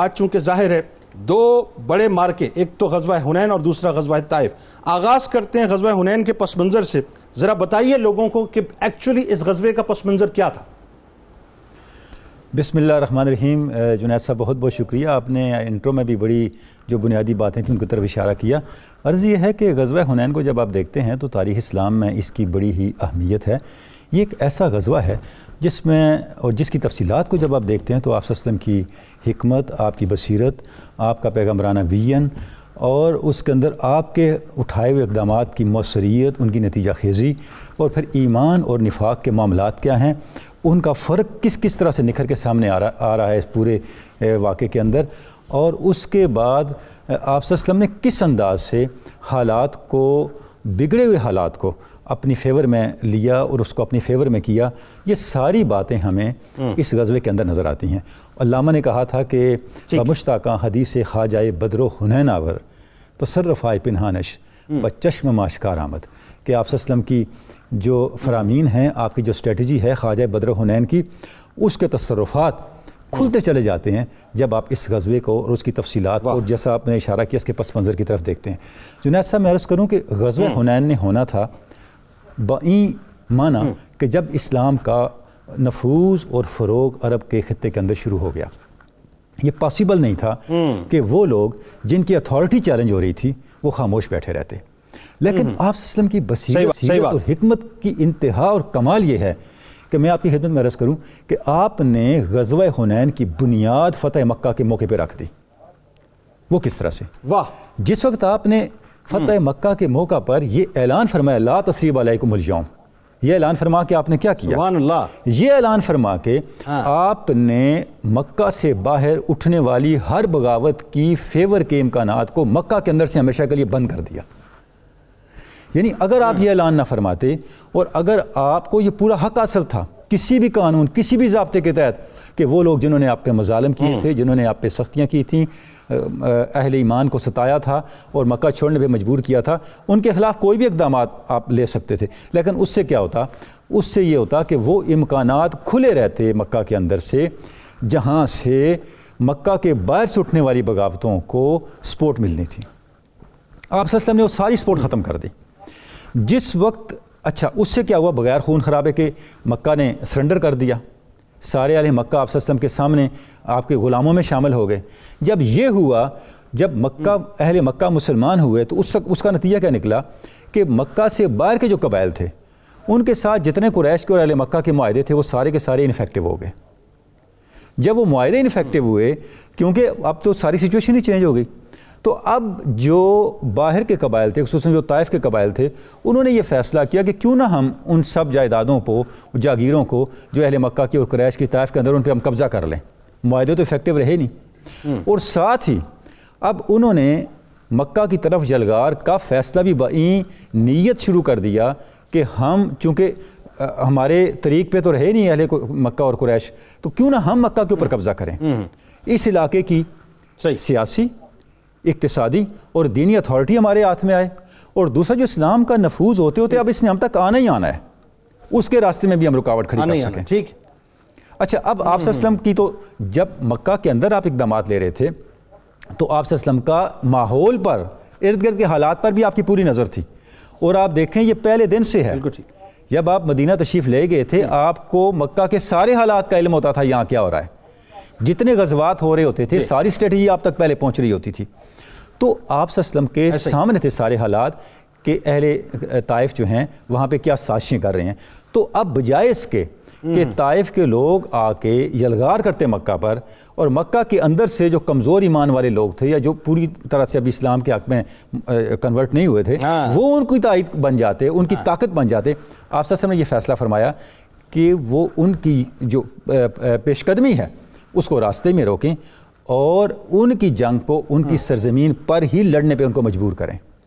آج چونکہ ظاہر ہے، دو بڑے مارکے، ایک تو غزوہ ہنین اور دوسرا غزوہ طائف۔ آغاز کرتے ہیں غزوہ ہنین کے پس منظر سے۔ ذرا بتائیے لوگوں کو کہ ایکچولی اس غزوے کا پس منظر کیا تھا؟ بسم اللہ الرحمن الرحیم۔ جنید صاحب، بہت بہت شکریہ۔ آپ نے انٹرو میں بھی بڑی جو بنیادی باتیں تھیں، ان کی طرف اشارہ کیا۔ عرض یہ ہے کہ غزوہ ہنین کو جب آپ دیکھتے ہیں تو تاریخ اسلام میں اس کی بڑی ہی اہمیت ہے۔ یہ ایک ایسا غزوہ ہے جس میں اور جس کی تفصیلات کو جب آپ دیکھتے ہیں تو آپ وسلم کی حکمت، آپ کی بصیرت، آپ کا پیغمبرانہ وین اور اس کے اندر آپ کے اٹھائے ہوئے اقدامات کی مؤثریت ان کی نتیجہ خیزی اور پھر ایمان اور نفاق کے معاملات کیا ہیں، ان کا فرق کس کس طرح سے نکھر کے سامنے آ رہا آ رہا ہے اس پورے واقعے کے اندر اور اس کے بعد آپ وسلم نے کس انداز سے حالات کو بگڑے ہوئے حالات کو اپنی فیور میں لیا اور اس کو اپنی فیور میں کیا یہ ساری باتیں ہمیں اس غزوے کے اندر نظر آتی ہیں۔ علامہ نے کہا تھا کہ مشتاقہ حدیث خواجہ بدر و حنین آور تصرفائے پنہانش و چشم ماشکار آمد۔ کہ آپ وسلم کی جو فرامین ہیں آپ کی جو اسٹریٹجی ہے خواجہ بدر و حنین کی اس کے تصرفات کھلتے چلے جاتے ہیں جب آپ اس غزوے کو اور اس کی تفصیلات کو جیسا آپ نے اشارہ کیا اس کے پس منظر کی طرف دیکھتے ہیں۔ جنید صاحب میں عرض کروں کہ غزوہ حنین نے ہونا تھا بائیں مانا کہ جب اسلام کا نفوذ اور فروغ عرب کے خطے کے اندر شروع ہو گیا۔ یہ پاسیبل نہیں تھا کہ وہ لوگ جن کی اتھارٹی چیلنج ہو رہی تھی وہ خاموش بیٹھے رہتے۔ لیکن آپ وسلم کی بصیرت اور حکمت کی انتہا اور کمال یہ ہے کہ میں آپ کی خدمت میں عرض کروں کہ آپ نے غزوہ حنین کی بنیاد فتح مکہ کے موقع پہ رکھ دی۔ وہ کس طرح سے؟ واہ۔ جس وقت آپ نے فتح مکہ کے موقع پر یہ اعلان فرمایا لا تصریب علیکم الجوم یہ اعلان فرما کے آپ نے کیا کیا؟ اللہ۔ یہ اعلان فرما کے آپ نے مکہ سے باہر اٹھنے والی ہر بغاوت کی فیور کے امکانات کو مکہ کے اندر سے ہمیشہ کے لیے بند کر دیا۔ یعنی اگر آپ یہ اعلان نہ فرماتے اور اگر آپ کو یہ پورا حق حاصل تھا کسی بھی قانون کسی بھی ضابطے کے تحت کہ وہ لوگ جنہوں نے آپ پہ مظالم کیے تھے جنہوں نے آپ پہ سختیاں کی تھیں اہل ایمان کو ستایا تھا اور مکہ چھوڑنے پہ مجبور کیا تھا ان کے خلاف کوئی بھی اقدامات آپ لے سکتے تھے۔ لیکن اس سے کیا ہوتا؟ اس سے یہ ہوتا کہ وہ امکانات کھلے رہتے مکہ کے اندر سے جہاں سے مکہ کے باہر سے اٹھنے والی بغاوتوں کو سپورٹ ملنی تھی۔ آپ وسلم نے وہ ساری سپورٹ ختم کر دی۔ جس وقت اچھا اس سے کیا ہوا؟ بغیر خون خرابے کے مکہ نے سرنڈر کر دیا۔ سارے علیہ مکہ آپ وسلم کے سامنے آپ کے غلاموں میں شامل ہو گئے۔ جب یہ ہوا، جب مکہ، اہل مکہ مسلمان ہوئے، تو اس اس کا نتیجہ کیا نکلا؟ کہ مکہ سے باہر کے جو قبائل تھے، ان کے ساتھ جتنے قریش کے اور اہل مکہ کے معاہدے تھے، وہ سارے کے سارے انفیکٹو ہو گئے۔ جب وہ معاہدے انفیکٹو ہوئے، کیونکہ اب تو ساری سچویشن ہی چینج ہو گئی۔ تو اب جو باہر کے قبائل تھے خصوصاً جو طائف کے قبائل تھے انہوں نے یہ فیصلہ کیا کہ کیوں نہ ہم ان سب جائیدادوں کو جاگیروں کو جو اہل مکہ کی اور قریش کی طائف کے اندر ان پہ ہم قبضہ کر لیں۔ معاہدے تو افیکٹو رہے نہیں۔ اور ساتھ ہی اب انہوں نے مکہ کی طرف جلگار کا فیصلہ بھی بائیں نیت شروع کر دیا کہ ہم چونکہ ہمارے طریق پہ تو رہے نہیں اہل مکہ اور قریش تو کیوں نہ ہم مکہ کے اوپر قبضہ کریں۔ اس علاقے کی سیاسی اقتصادی اور دینی اتھارٹی ہمارے ہاتھ میں آئے اور دوسرا جو اسلام کا نفوذ ہوتے ہوتے اب اس نے ہم تک آنا ہی آنا ہے۔ اس کے راستے میں بھی ہم رکاوٹ کھڑی کر سکیں۔ ٹھیک۔ اچھا اب آپ وسلم کی تو جب مکہ کے اندر آپ اقدامات لے رہے تھے تو آپ وسلم کا ماحول پر ارد گرد کے حالات پر بھی آپ کی پوری نظر تھی۔ اور آپ دیکھیں یہ پہلے دن سے ہے۔ جب آپ مدینہ تشریف لے گئے تھے آپ کو مکہ کے سارے حالات کا علم ہوتا تھا یہاں کیا ہو رہا ہے۔ جتنے غزوات ہو رہے ہوتے تھے ساری اسٹریٹجی آپ تک پہلے پہنچ رہی ہوتی تھی۔ تو آپ وسلم کے سامنے تھے سارے حالات کہ اہل طائف جو ہیں وہاں پہ کیا سازشیں کر رہے ہیں۔ تو اب بجائے اس کے کہ طائف کے لوگ آ کے یلغار کرتے مکہ پر اور مکہ کے اندر سے جو کمزور ایمان والے لوگ تھے یا جو پوری طرح سے ابھی اسلام کے حق میں کنورٹ نہیں ہوئے تھے وہ ان کی تائید بن جاتے ان کی طاقت بن جاتے۔ آپ وسلم نے یہ فیصلہ فرمایا کہ وہ ان کی جو پیش قدمی ہے اس کو راستے میں روکیں اور ان کی جنگ کو ان کی سرزمین پر ہی لڑنے پہ ان کو مجبور کریں۔